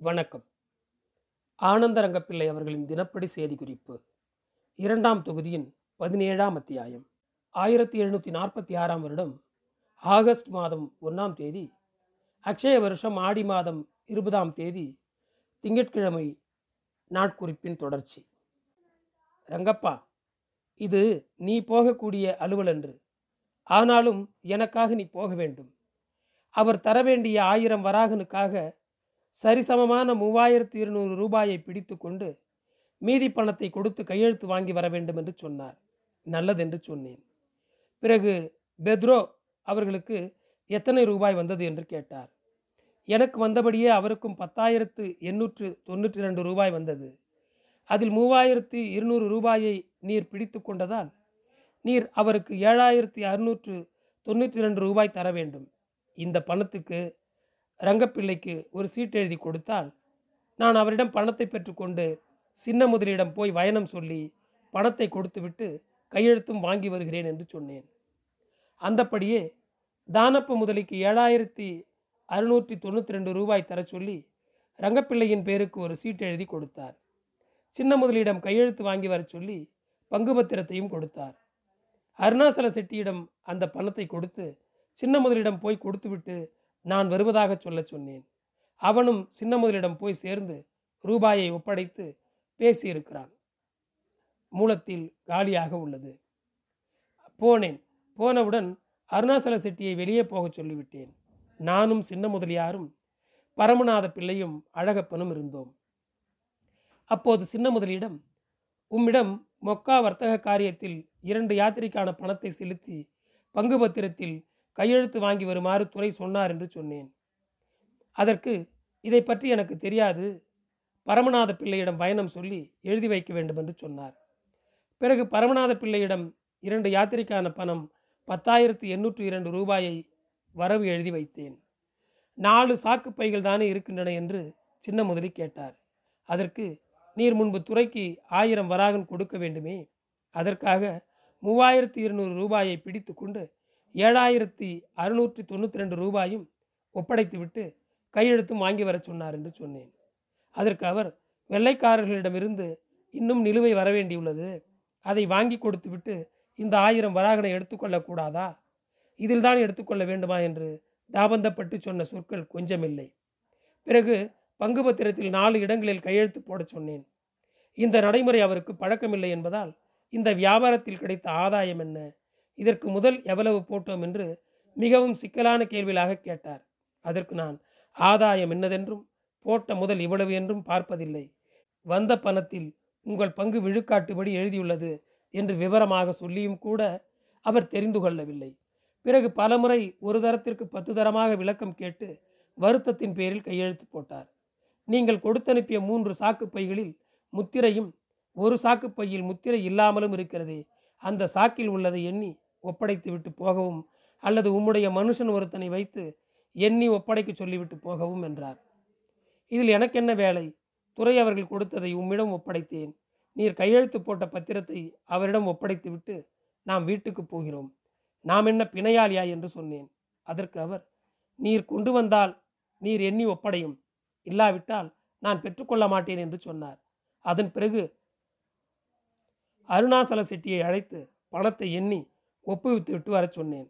வணக்கம். ஆனந்தரங்கப்பிள்ளை அவர்களின் தினப்படி செய்தி குறிப்பு இரண்டாம் தொகுதியின் பதினேழாம் அத்தியாயம். ஆயிரத்தி எழுநூற்றி நாற்பத்தி ஆறாம் வருடம் ஆகஸ்ட் மாதம் ஒன்றாம் தேதி அக்ஷய வருஷம் ஆடி மாதம் இருபதாம் தேதி திங்கட்கிழமை நாட்குறிப்பின் தொடர்ச்சி. ரங்கப்பா இது நீ போகக்கூடிய அலுவலன்று. ஆனாலும் எனக்காக நீ போக வேண்டும். அவர் தர வேண்டிய ஆயிரம் வராகனுக்காக சரிசமமான மூவாயிரத்து இருநூறு ரூபாயை பிடித்து கொண்டு மீதி பணத்தை கொடுத்து கையெழுத்து வாங்கி வர வேண்டும் என்று சொன்னார். நல்லதென்று சொன்னேன். பிறகு பெத்ரோ அவர்களுக்கு எத்தனை ரூபாய் வந்தது என்று கேட்டார். எனக்கு வந்தபடியே அவருக்கும் பத்தாயிரத்து எண்ணூற்று தொண்ணூற்றி ரெண்டு ரூபாய் வந்தது. அதில் மூவாயிரத்து இருநூறு ரூபாயை நீர் பிடித்து கொண்டதால் நீர் அவருக்கு ஏழாயிரத்தி அறுநூற்று தொண்ணூற்றி ரெண்டு ரூபாய் தர வேண்டும். இந்த பணத்துக்கு ரங்கப்பிள்ளைக்கு ஒரு சீட் எழுதி கொடுத்தால் நான் அவரிடம் பணத்தை பெற்றுக்கொண்டு சின்ன முதலியிடம் போய் வயனம் சொல்லி பணத்தை கொடுத்துவிட்டு கையெழுத்தும் வாங்கி வருகிறேன் என்று சொன்னேன். அந்தப்படியே தானப்ப முதலிக்கு ஏழாயிரத்தி அறுநூற்றி தொண்ணூற்றி ரெண்டு ரூபாய் தர சொல்லி ரங்கப்பிள்ளையின் பேருக்கு ஒரு சீட் எழுதி கொடுத்தார். சின்ன முதலியிடம் கையெழுத்து வாங்கி வரச் சொல்லி பங்கு பத்திரத்தையும் கொடுத்தார். அருணாசல செட்டியிடம் அந்த பணத்தை கொடுத்து சின்ன முதலிடம் போய் கொடுத்துவிட்டு நான் வருவதாக சொல்லச் சொன்னேன். அவனும் சின்ன முதலிடம் போய் சேர்ந்து ரூபாயை ஒப்படைத்து பேசியிருக்கிறான். மூலத்தில் காலியாக உள்ளது. போனேன். போனவுடன் அருணாசல செட்டியை வெளியே போகச் சொல்லிவிட்டேன். நானும் சின்ன முதலியாரும் பரமநாத பிள்ளையும் அழகப்பனும் இருந்தோம். அப்போது சின்ன முதலியிடம் உம்மிடம் மொக்கா வர்த்தக காரியத்தில் இரண்டு யாத்திரைக்கான பணத்தை செலுத்தி பங்கு பத்திரத்தில் கையெழுத்து வாங்கி வருமாறு துறை சொன்னார் என்று சொன்னேன். அதற்கு இதை பற்றி எனக்கு தெரியாது. பரமநாத பிள்ளையிடம் பயணம் சொல்லி எழுதி வைக்க வேண்டும் என்று சொன்னார். பிறகு பரமநாத பிள்ளையிடம் இரண்டு யாத்திரைக்கான பணம் பத்தாயிரத்து எண்ணூற்று இரண்டு ரூபாயை வரவு எழுதி வைத்தேன். நாலு சாக்கு பைகள் தானே இருக்கின்றன என்று சின்ன முதலி கேட்டார். அதற்கு நீர் முன்பு துறைக்கு ஆயிரம் வராகன் கொடுக்க வேண்டுமே. அதற்காக மூவாயிரத்து இருநூறு ரூபாயை பிடித்து கொண்டு ஏழாயிரத்தி அறுநூற்றி தொண்ணூற்றி ரெண்டு ரூபாயும் ஒப்படைத்துவிட்டு கையெழுத்தும் வாங்கி வரச் சொன்னார் என்று சொன்னேன். அதற்கு அவர் வெள்ளைக்காரர்களிடமிருந்து இன்னும் நிலுவை வரவேண்டியுள்ளது. அதை வாங்கி கொடுத்துவிட்டு இந்த ஆயிரம் வராகனை எடுத்துக்கொள்ளக்கூடாதா இதில் தான் எடுத்துக்கொள்ள வேண்டுமா? என்று தாபந்தப்பட்டு சொன்ன சொற்கள் கொஞ்சமில்லை. பிறகு பங்கு பத்திரத்தில் நாலு இடங்களில் கையெழுத்து போடச் சொன்னேன். இந்த நடைமுறை அவருக்கு பழக்கமில்லை என்பதால் இந்த வியாபாரத்தில் கிடைத்த ஆதாயம் என்ன? இதற்கு முதல் எவ்வளவு போட்டோம் என்று மிகவும் சிக்கலான கேள்விகளாக கேட்டார். அதற்கு நான் ஆதாயம் என்னதென்றும்? போட்ட முதல் இவ்வளவு என்றும் பார்ப்பதில்லை. வந்த பணத்தில் உங்கள் பங்கு விழுக்காட்டுபடி எழுதியுள்ளது என்று விவரமாக சொல்லியும் கூட அவர் தெரிந்து கொள்ளவில்லை. பிறகு பலமுறை ஒரு தரத்திற்கு பத்து தரமாக விளக்கம் கேட்டு வருத்தத்தின் பேரில் கையெழுத்து போட்டார். நீங்கள் கொடுத்தனுப்பிய மூன்று சாக்கு பைகளில் முத்திரையும் ஒரு சாக்கு பையில் முத்திரை இல்லாமலும் இருக்கிறதே அந்த சாக்கில் உள்ளதை எண்ணி ஒப்படைத்து விட்டு போகவும் அல்லது உம்முடைய மனுஷன் ஒருத்தனை வைத்து எண்ணி ஒப்படைக்க சொல்லிவிட்டு போகவும் என்றார். இதில் எனக்கென்ன வேலை? துறை அவர்கள் கொடுத்ததை உம்மிடம் ஒப்படைத்தேன். நீர் கையெழுத்து போட்ட பத்திரத்தை அவரிடம் ஒப்படைத்து விட்டு நாம் வீட்டுக்கு போகிறோம். நாம் என்ன பிணையாளியா என்று சொன்னேன். அதற்கு அவர் நீர் கொண்டு வந்தால் நீர் எண்ணி ஒப்படையும். இல்லாவிட்டால் நான் பெற்றுக்கொள்ள மாட்டேன் என்று சொன்னார். அதன் பிறகு அருணாசல செட்டியை அழைத்து பணத்தை எண்ணி ஒப்புவித்து விட்டு வரச் சொன்னேன்.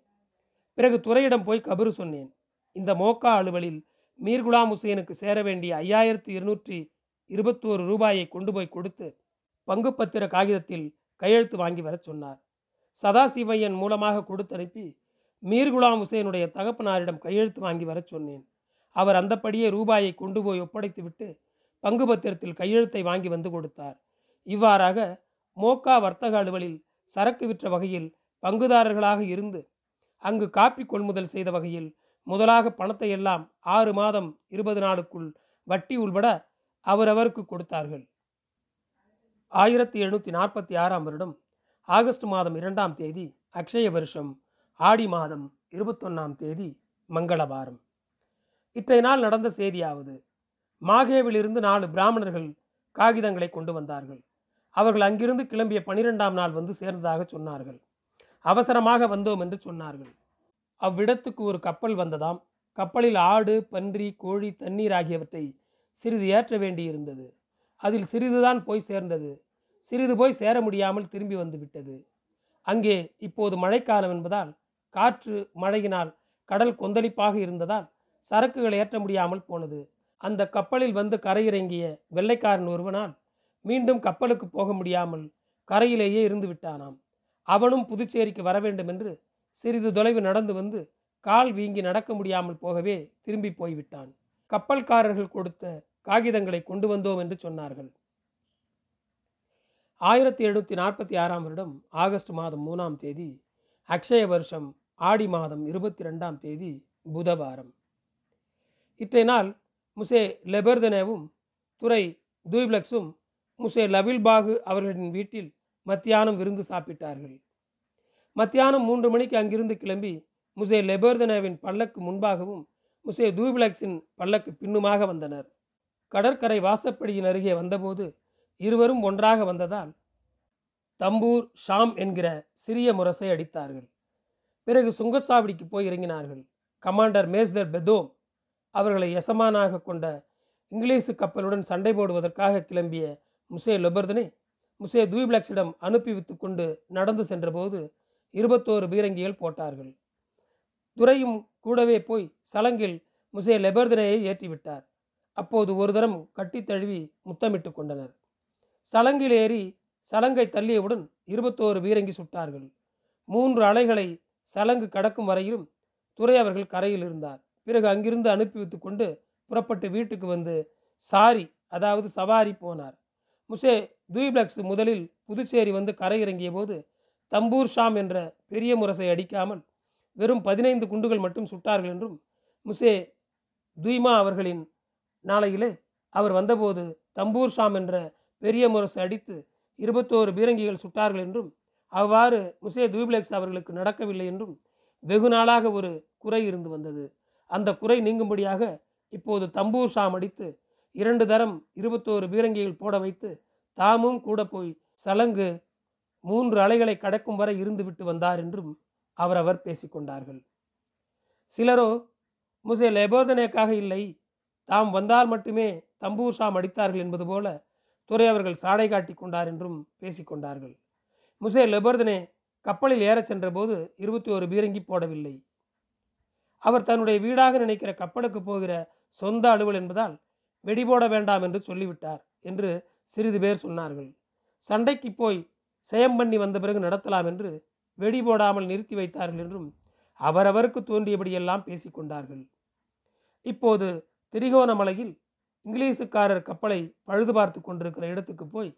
பிறகு துறையிடம் போய் கபரு சொன்னேன். இந்த மோக்கா அலுவலில் மீர் குலாம் ஹுசேனுக்கு சேர வேண்டிய ஐயாயிரத்தி இருநூற்றி இருபத்தோரு ரூபாயை கொண்டு போய் கொடுத்து பங்கு பத்திர காகிதத்தில் கையெழுத்து வாங்கி வரச் சொன்னார். சதாசிவையன் மூலமாக கொடுத்து அனுப்பி மீர் குலாம் ஹுசேனுடைய தகப்பனாரிடம் கையெழுத்து வாங்கி வரச் சொன்னேன். அவர் அந்தப்படியே ரூபாயை கொண்டு போய் ஒப்படைத்து விட்டு பங்கு பத்திரத்தில் கையெழுத்தை வாங்கி வந்து கொடுத்தார். இவ்வாறாக மோக்கா வர்த்தக அலுவலில் சரக்கு விற்ற வகையில் பங்குதாரர்களாக இருந்து அங்கு காப்பி கொள்முதல் செய்த வகையில் முதலாக பணத்தை எல்லாம் ஆறு மாதம் இருபது நாளுக்குள் வட்டி உள்பட அவரவருக்கு கொடுத்தார்கள். ஆயிரத்தி எழுநூற்றி நாற்பத்தி ஆறாம் வருடம் ஆகஸ்ட் மாதம் இரண்டாம் தேதி அக்ஷய வருஷம் ஆடி மாதம் இருபத்தொன்னாம் தேதி மங்களவாரம். இற்றைய நாள் நடந்த செய்தியாவது மாகேவிலிருந்து நாலு பிராமணர்கள் காகிதங்களை கொண்டு வந்தார்கள். அவர்கள் அங்கிருந்து கிளம்பிய பனிரெண்டாம் நாள் வந்து சேர்ந்ததாக சொன்னார்கள். அவசரமாக வந்தோம் என்று சொன்னார்கள். அவ்விடத்துக்கு ஒரு கப்பல் வந்ததாம். கப்பலில் ஆடு பன்றி கோழி தண்ணீர் ஆகியவற்றை சிறிது ஏற்ற வேண்டியிருந்தது. அதில் சிறிதுதான் போய் சேர்ந்தது. சிறிது போய் சேர முடியாமல் திரும்பி வந்து விட்டது. அங்கே இப்போது மழைக்காலம் என்பதால் காற்று மழையினால் கடல் கொந்தளிப்பாக இருந்ததால் சரக்குகள் ஏற்ற முடியாமல் போனது. அந்த கப்பலில் வந்து கரையிறங்கிய வெள்ளைக்காரன் ஒருவனால் மீண்டும் கப்பலுக்கு போக முடியாமல் கரையிலேயே இருந்து விட்டானாம். அவனும் புதுச்சேரிக்கு வர வேண்டும் என்று சிறிது தொலைவு நடந்து வந்து கால் வீங்கி நடக்க முடியாமல் போகவே திரும்பி போய்விட்டான். கப்பல்காரர்கள் கொடுத்த காகிதங்களை கொண்டு வந்தோம் என்று சொன்னார்கள். ஆயிரத்தி எழுநூற்றி நாற்பத்தி ஆறாம் வருடம் ஆகஸ்ட் மாதம் மூணாம் தேதி அக்ஷய வருஷம் ஆடி மாதம் இருபத்தி ரெண்டாம் தேதி புதவாரம். இற்றை நாள் முசே லெபர்தனேவும் துறை தூய்பிளக்ஸும் முசே லவில்பாகு அவர்களின் வீட்டில் மத்தியானம் விருந்து சாப்பிட்டார்கள். மத்தியானம் மூன்று மணிக்கு அங்கிருந்து கிளம்பி முசே லெபர்தனாவின் பல்லக்கு முன்பாகவும் முசே தூபிளக்ஸின் பல்லக்கு பின்னுமாக வந்தனர். கடற்கரை வாசப்படியின் அருகே வந்தபோது இருவரும் ஒன்றாக வந்ததால் தம்பூர் ஷாம் என்கிற சிறிய முரசை அடித்தார்கள். பிறகு சுங்கசாவடிக்கு போய் இறங்கினார்கள். கமாண்டர் மேஸ்தர் பெதோம் அவர்களை எசமானாக கொண்ட இங்கிலீஷு கப்பலுடன் சண்டை போடுவதற்காக கிளம்பிய முசே லொபர்தனை முசே தூய்பிளக்ஸிடம் அனுப்பி வைத்து கொண்டு நடந்து சென்றபோது இருபத்தோரு பீரங்கிகள் போட்டார்கள். துரையும் கூடவே போய் சலங்கில் முசே லெபர்தினையை ஏற்றிவிட்டார். அப்போது ஒரு தரம் கட்டி தழுவி முத்தமிட்டு கொண்டனர். சலங்கில் ஏறி சலங்கை தள்ளியவுடன் இருபத்தோரு பீரங்கி சுட்டார்கள். மூன்று அலைகளை சலங்கு கடக்கும் வரையிலும் துறை அவர்கள் கரையில் இருந்தார். பிறகு அங்கிருந்து அனுப்பி வைத்து கொண்டு புறப்பட்டு வீட்டுக்கு வந்து சாரி அதாவது சவாரி போனார். முசே தூய்ப்ளக்ஸ் முதலில் புதுச்சேரி வந்து கரையிறங்கிய போது தம்பூர் ஷாம் என்ற பெரிய முரசை அடிக்காமல் வெறும் பதினைந்து குண்டுகள் மட்டும் சுட்டார்கள் என்றும் முசே துய்மா அவர்களின் நாளையிலே அவர் வந்தபோது தம்பூர் ஷாம் என்ற பெரிய முரசு அடித்து இருபத்தோரு பீரங்கிகள் சுட்டார்கள் என்றும் அவ்வாறு முசே தூபிளெக்ஸ் அவர்களுக்கு நடக்கவில்லை என்றும் வெகு நாளாக ஒரு குறை இருந்து வந்தது. அந்த குறை நீங்கும்படியாக இப்போது தம்பூர் ஷாம் அடித்து இரண்டு தரம் இருபத்தோரு பீரங்கிகள் போட வைத்து தாமும் கூட போய் சலங்கு மூன்று அலைகளை கடக்கும் வரை இருந்துவிட்டு வந்தார் என்றும் அவரவர் பேசிக்கொண்டார்கள். சிலரோ முசே லெபோதனேக்காக இல்லை. தாம் வந்தால் மட்டுமே தம்பூர் ஷாம் அடித்தார்கள் என்பது போல துறை அவர்கள் சாடை காட்டி கொண்டார் என்றும் பேசிக்கொண்டார்கள். முசே லெபர்தனே கப்பலில் ஏறச் சென்றபோது இருபத்தி ஒரு பீரங்கி போடவில்லை. அவர் தன்னுடைய வீடாக நினைக்கிற கப்பலுக்கு போகிற சொந்த அலுவல் என்பதால் வெடி போட வேண்டாம் என்று சொல்லிவிட்டார் என்று சிறிது பேர் சொன்னார்கள். சண்டைக்கு போய் செயம் பண்ணி வந்த பிறகு நடத்தலாம் என்று வெடி போடாமல் நிறுத்தி வைத்தார்கள் என்றும் அவரவருக்கு தோன்றியபடியெல்லாம் பேசிக்கொண்டார்கள் இப்போது திரிகோணமலையில் இங்கிலீஷுக்காரர் கப்பலை பழுது பார்த்து கொண்டிருக்கிற இடத்துக்கு போய்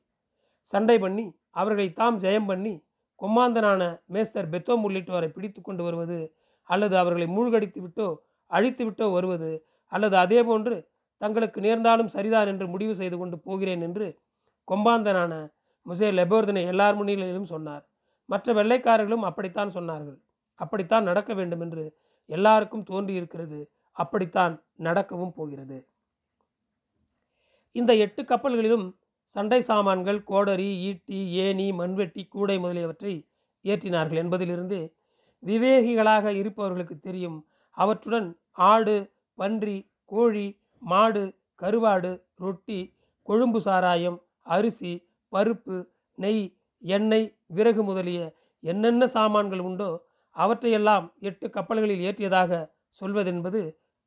சண்டை பண்ணி அவர்களை தாம் ஜெயம் பண்ணி கொம்மாந்தனான மேஸ்தர் பெத்தோம் உள்ளிட்டோரை பிடித்து கொண்டு வருவது அல்லது அவர்களை மூழ்கடித்து விட்டோ அழித்து விட்டோ வருவது அல்லது அதே போன்று தங்களுக்கு நேர்ந்தாலும் சரிதான் என்று முடிவு செய்து கொண்டு போகிறேன் என்று கொம்பாந்தனான முசே லெபோர்தனை எல்லார் முன்னிலையிலும் சொன்னார். மற்ற வெள்ளைக்காரர்களும் அப்படித்தான் சொன்னார்கள். அப்படித்தான் நடக்க வேண்டும் என்று எல்லாருக்கும் தோன்றியிருக்கிறது. அப்படித்தான் நடக்கவும் போகிறது. இந்த எட்டு கப்பல்களிலும் சண்டை சாமான்கள் கோடரி ஈட்டி ஏணி மண்வெட்டி கூடை முதலியவற்றை ஏற்றினார்கள் என்பதிலிருந்து விவேகிகளாக இருப்பவர்களுக்கு தெரியும். அவற்றுடன் ஆடு பன்றி கோழி மாடு கருவாடு ரொட்டி கொழும்பு சாராயம் அரிசி பருப்பு நெய் எண்ணெய் விறகு முதலிய என்னென்ன சாமான்கள் உண்டோ அவற்றையெல்லாம் எட்டு கப்பல்களில் ஏற்றியதாக சொல்வதென்பது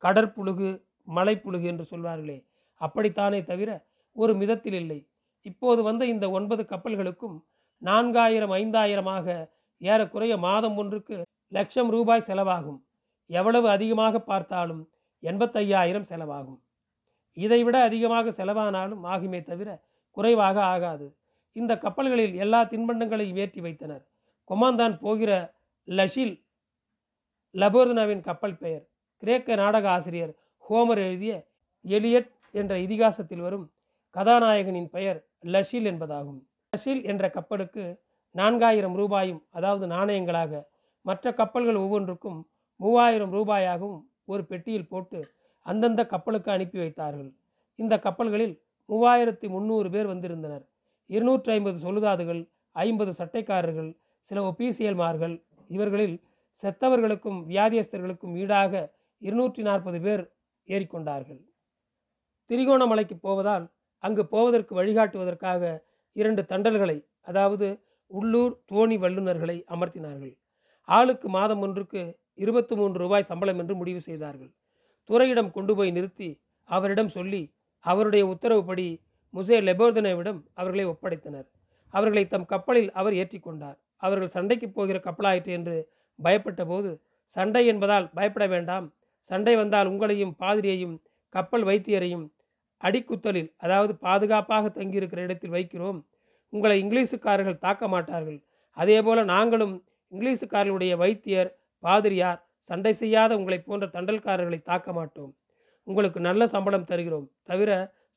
கடற்புழுகு மலைப்புழுகு என்று சொல்வார்களே. அப்படித்தானே தவிர ஒரு மிதத்தில் இல்லை. இப்போது வந்த இந்த ஒன்பது கப்பல்களுக்கும் நான்காயிரம் ஐந்தாயிரமாக ஏறக்குறைய மாதம் ஒன்றுக்கு லட்சம் ரூபாய் செலவாகும். எவ்வளவு அதிகமாக பார்த்தாலும் எண்பத்தையாயிரம் செலவாகும். இதைவிட அதிகமாக செலவானாலும் ஆகுமே தவிர குறைவாக ஆகாது. இந்த கப்பல்களில் எல்லா தின்பண்டங்களையும் ஏற்றி வைத்தனர். கொமாந்தான் போகிற லஷில் லபோர்தனாவின் கப்பல் பெயர். கிரேக்க நாடக ஆசிரியர் ஹோமர் எழுதிய எலியட் என்ற இதிகாசத்தில் வரும் கதாநாயகனின் பெயர் லஷில் என்பதாகும். லஷில் என்ற கப்பலுக்கு நான்காயிரம் ரூபாயும் அதாவது நாணயங்களாக மற்ற கப்பல்கள் ஒவ்வொன்றுக்கும் மூவாயிரம் ரூபாயாகவும் ஒரு பெட்டியில் போட்டு அந்தந்த கப்பலுக்கு அனுப்பி வைத்தார்கள். இந்த கப்பல்களில் மூவாயிரத்தி முந்நூறு பேர் வந்திருந்தனர். இருநூற்றி ஐம்பது சொல்லுதாதுகள் ஐம்பது சட்டைக்காரர்கள் சில ஒபீசியல்மார்கள் இவர்களில் செத்தவர்களுக்கும் வியாதியஸ்தர்களுக்கும் ஈடாக இருநூற்றி நாற்பது பேர் ஏறிக்கொண்டார்கள். திரிகோணமலைக்கு போவதால் அங்கு போவதற்கு வழிகாட்டுவதற்காக இரண்டு தண்டல்களை அதாவது உள்ளூர் தோணி வல்லுநர்களை அமர்த்தினார்கள். ஆளுக்கு மாதம் ஒன்றுக்கு இருபத்தி மூன்று ரூபாய் சம்பளம் என்று முடிவு செய்தார்கள். துறையிடம் கொண்டு போய் நிறுத்தி அவரிடம் சொல்லி அவருடைய உத்தரவுப்படி முசே லெபோர்தனேவிடம் அவர்களை ஒப்படைத்தனர். அவர்களை தம் கப்பலில் அவர் ஏற்றிக்கொண்டார். அவர்கள் சண்டைக்கு போகிற கப்பலாயிற்று என்று பயப்பட்ட போது சண்டை என்பதால் பயப்பட வேண்டாம். சண்டை வந்தால் உங்களையும் பாதிரியையும் கப்பல் வைத்தியரையும் அடிக்குத்தலில் அதாவது பாதுகாப்பாக தங்கியிருக்கிற இடத்தில் வைக்கிறோம். உங்களை இங்கிலீஷுக்காரர்கள் தாக்க மாட்டார்கள். அதேபோல நாங்களும் இங்கிலீஷுக்காரர்களுடைய வைத்தியர் பாதிரியார் சண்டை செய்யாத உங்களை போன்ற தண்டல்காரர்களை தாக்க மாட்டோம். உங்களுக்கு நல்ல சம்பளம் தருகிறோம். தவிர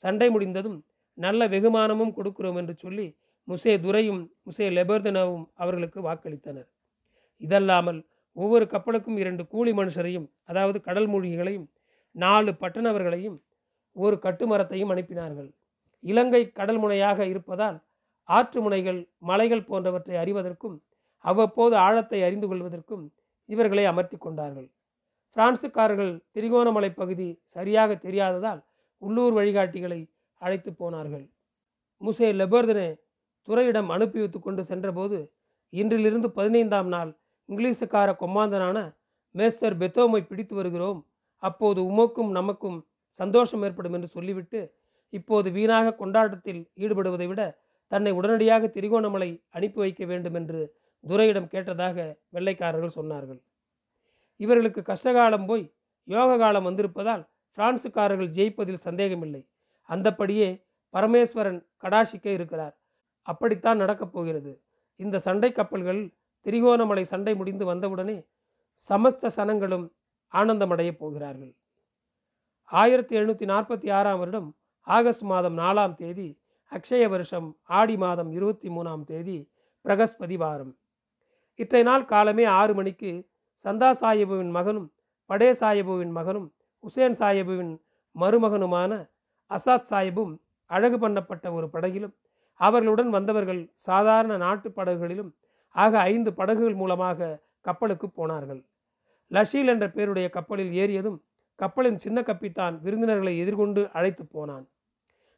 சண்டை முடிந்ததும் நல்ல வெகுமானமும் கொடுக்கிறோம் என்று சொல்லி முசே துரையும் முசே லெபர்தனாவும் அவர்களுக்கு வாக்களித்தனர். இதல்லாமல் ஒவ்வொரு கப்பலுக்கும் இரண்டு கூலி மனுஷரையும் அதாவது கடல் மூழ்கிகளையும் நாலு பட்டணவர்களையும் ஒரு கட்டுமரத்தையும் அனுப்பினார்கள். இலங்கை கடல் முனையாக இருப்பதால் ஆற்று முனைகள் மலைகள் போன்றவற்றை அறிவதற்கும் அவ்வப்போது ஆழத்தை அறிந்து கொள்வதற்கும் இவர்களை அமர்த்தி கொண்டார்கள். பிரான்சுக்காரர்கள் திரிகோணமலை பகுதி சரியாக தெரியாததால் உள்ளூர் வழிகாட்டிகளை அழைத்து போனார்கள். முசே லெபர்தனே துறையிடம் அனுப்பி வைத்து கொண்டு சென்றபோது இன்றிலிருந்து பதினைந்தாம் நாள் இங்கிலீஷுக்கார கொம்மாந்தனான மேஸ்டர் பெத்தோமை பிடித்து வருகிறோம். அப்போது உமக்கும் நமக்கும் சந்தோஷம் ஏற்படும் என்று சொல்லிவிட்டு இப்போது வீணாக கொண்டாட்டத்தில் ஈடுபடுவதை விட தன்னை உடனடியாக திரிகோணமலை அனுப்பி வைக்க வேண்டும் என்று துரையிடம் கேட்டதாக வெள்ளைக்காரர்கள் சொன்னார்கள். இவர்களுக்கு கஷ்டகாலம் போய் யோக காலம் வந்திருப்பதால் பிரான்சுக்காரர்கள் ஜெயிப்பதில் சந்தேகமில்லை. அந்தப்படியே பரமேஸ்வரன் கடாஷிக்க இருக்கிறார். அப்படித்தான் நடக்கப் போகிறது. இந்த சண்டை கப்பல்கள் திரிகோணமலை சண்டை முடிந்து வந்தவுடனே சமஸ்த சனங்களும் ஆனந்தமடையப் போகிறார்கள். ஆயிரத்தி எழுநூற்றி நாற்பத்தி ஆறாம் வருடம் ஆகஸ்ட் மாதம் நாலாம் தேதி அக்ஷய வருஷம் ஆடி மாதம் இருபத்தி மூணாம் தேதி பிரகஸ்பதி வாரம். இற்றை நாள் காலமே ஆறு மணிக்கு சந்தா சாஹிபுவின் மகனும் படே சாஹிபுவின் மகனும் உசேன் சாஹிபுவின் மருமகனுமான அசாத் சாஹிபும் அழகு பண்ணப்பட்ட ஒரு படகிலும் அவர்களுடன் வந்தவர்கள் சாதாரண நாட்டு படகுகளிலும் ஆக ஐந்து படகுகள் மூலமாக கப்பலுக்கு போனார்கள். லஷீல் என்ற பேருடைய கப்பலில் ஏறியதும் கப்பலின் சின்ன கப்பித்தான் விருந்தினர்களை எதிர்கொண்டு அழைத்து போனான்.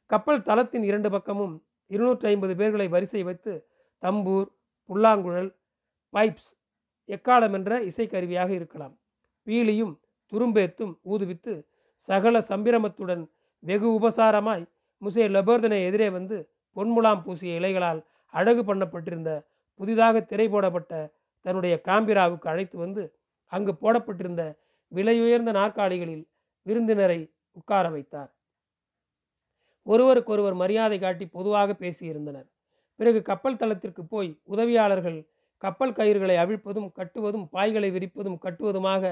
கப்பல் தளத்தின் இரண்டு பக்கமும் இருநூற்றி ஐம்பது பேர்களை வரிசை வைத்து தம்பூர் புல்லாங்குழல் பைப்ஸ் எக்காலம் என்ற இசைக்கருவியாக இருக்கலாம். வீலியும் துரும்பேத்தும் ஊதுவித்து சகல சம்பிரமத்துடன் வெகு உபசாரமாய் முசே லபோர்தனை எதிரே வந்து பொன்முலாம் பூசிய இலைகளால் அழகு பண்ணப்பட்டிருந்த புதிதாக திரை போடப்பட்ட தன்னுடைய காம்பிராவுக்கு அழைத்து வந்து அங்கு போடப்பட்டிருந்த விலையுயர்ந்த நாற்காலிகளில் விருந்தினரை உட்கார வைத்தார். ஒருவருக்கொருவர் மரியாதை காட்டி பொதுவாக பேசியிருந்தனர். பிறகு கப்பல் தளத்திற்கு போய் உதவியாளர்கள் கப்பல் கயிறுகளை அவிழ்ப்பதும் கட்டுவதும் பாய்களை விரிப்பதும் கட்டுவதுமாக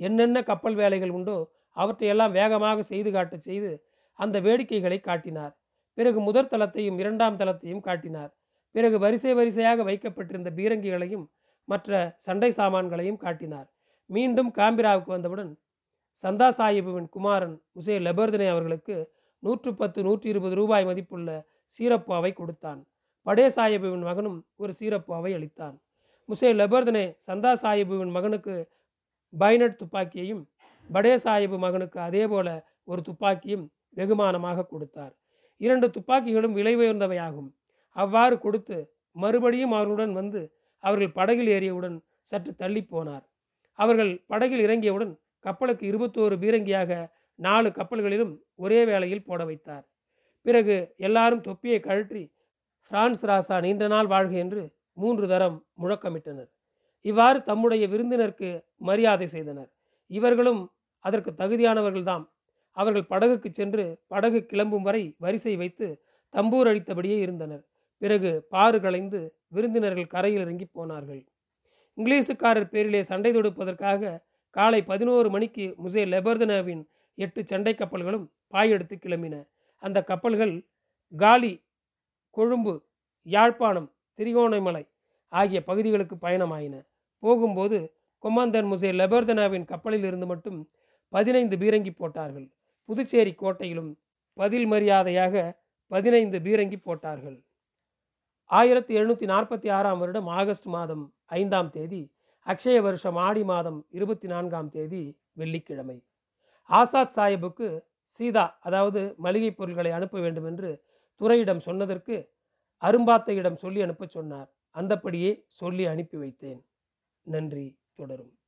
என்னென்ன கப்பல் வேலைகள் உண்டோ அவற்றையெல்லாம் வேகமாக செய்து காட்டச் செய்து அந்த வேடிக்கைகளை காட்டினார். பிறகு முதற் தளத்தையும் இரண்டாம் தளத்தையும் காட்டினார். பிறகு வரிசை வரிசையாக வைக்கப்பட்டிருந்த பீரங்கிகளையும் மற்ற சண்டை சாமான்களையும் காட்டினார். மீண்டும் காம்பிராவுக்கு வந்தவுடன் சந்தா சாஹிபுவின் குமாரன் உசே லெபர்தினை அவர்களுக்கு நூற்று பத்து நூற்றி இருபது ரூபாய் மதிப்புள்ள சீரப்பாவை கொடுத்தான். படே சாஹிபுவின் மகனும் ஒரு சீரப்பாவை அளித்தான். முசே லெபர்தனே சந்தா சாஹிபுவின் மகனுக்கு பைனட் துப்பாக்கியையும் படே சாஹிபு மகனுக்கு அதேபோல ஒரு துப்பாக்கியும் வெகுமானமாக கொடுத்தார். இரண்டு துப்பாக்கிகளும் விலை உயர்ந்தவையாகும். அவ்வாறு கொடுத்து மறுபடியும் அவர்களுடன் வந்து அவர்கள் படகில் ஏறியவுடன் சற்று தள்ளி போனார். அவர்கள் படகில் இறங்கியவுடன் கப்பலுக்கு இருபத்தோரு பீரங்கியாக நாலு கப்பல்களிலும் ஒரே வேளையில் போட வைத்தார். பிறகு எல்லாரும் தொப்பியை கழற்றி பிரான்ஸ் ராசா நீண்ட நாள் வாழ்க என்று மூன்று தரம் முழக்கமிட்டனர். இவ்வாறு தம்முடைய விருந்தினருக்கு மரியாதை செய்தனர். இவர்களும் அதற்கு தகுதியானவர்கள்தாம் அவர்கள் படகுக்கு சென்று படகு கிளம்பும் வரை வரிசை வைத்து தம்பூர் அடித்தபடியே இருந்தனர். பிறகு பாறு களைந்து விருந்தினர்கள் கரையில் இறங்கி போனார்கள். இங்கிலீஷுக்காரர் பேரிலே சண்டை தொடுப்பதற்காக காலை பதினோரு மணிக்கு முசே லெபர்தனாவின் எட்டு சண்டை கப்பல்களும் பாயெடுத்து கிளம்பின. அந்த கப்பல்கள் காலி கொழும்பு யாழ்ப்பாணம் திரிகோணமலை ஆகிய பகுதிகளுக்கு பயணமாயின. போகும்போது கொமாந்தர் முசே லெபர்தனாவின் கப்பலில் இருந்து மட்டும் பதினைந்து பீரங்கி போட்டார்கள். புதுச்சேரி கோட்டையிலும் பதில் மரியாதையாக பதினைந்து பீரங்கி போட்டார்கள். ஆயிரத்தி எழுநூற்றி நாற்பத்தி ஆறாம் வருடம் ஆகஸ்ட் மாதம் ஐந்தாம் தேதி அக்ஷய வருஷம் ஆடி மாதம் இருபத்தி நான்காம் தேதி வெள்ளிக்கிழமை. ஆசாத் சாஹிபுக்கு சீதா அதாவது மளிகை பொருட்களை அனுப்ப வேண்டும் என்று துறையிடம் சொன்னதற்கு அரும்பாத்தையிடம் சொல்லி அனுப்பச் சொன்னார். அந்தப்படியே சொல்லி அனுப்பி வைத்தேன். நன்றி. தொடரும்.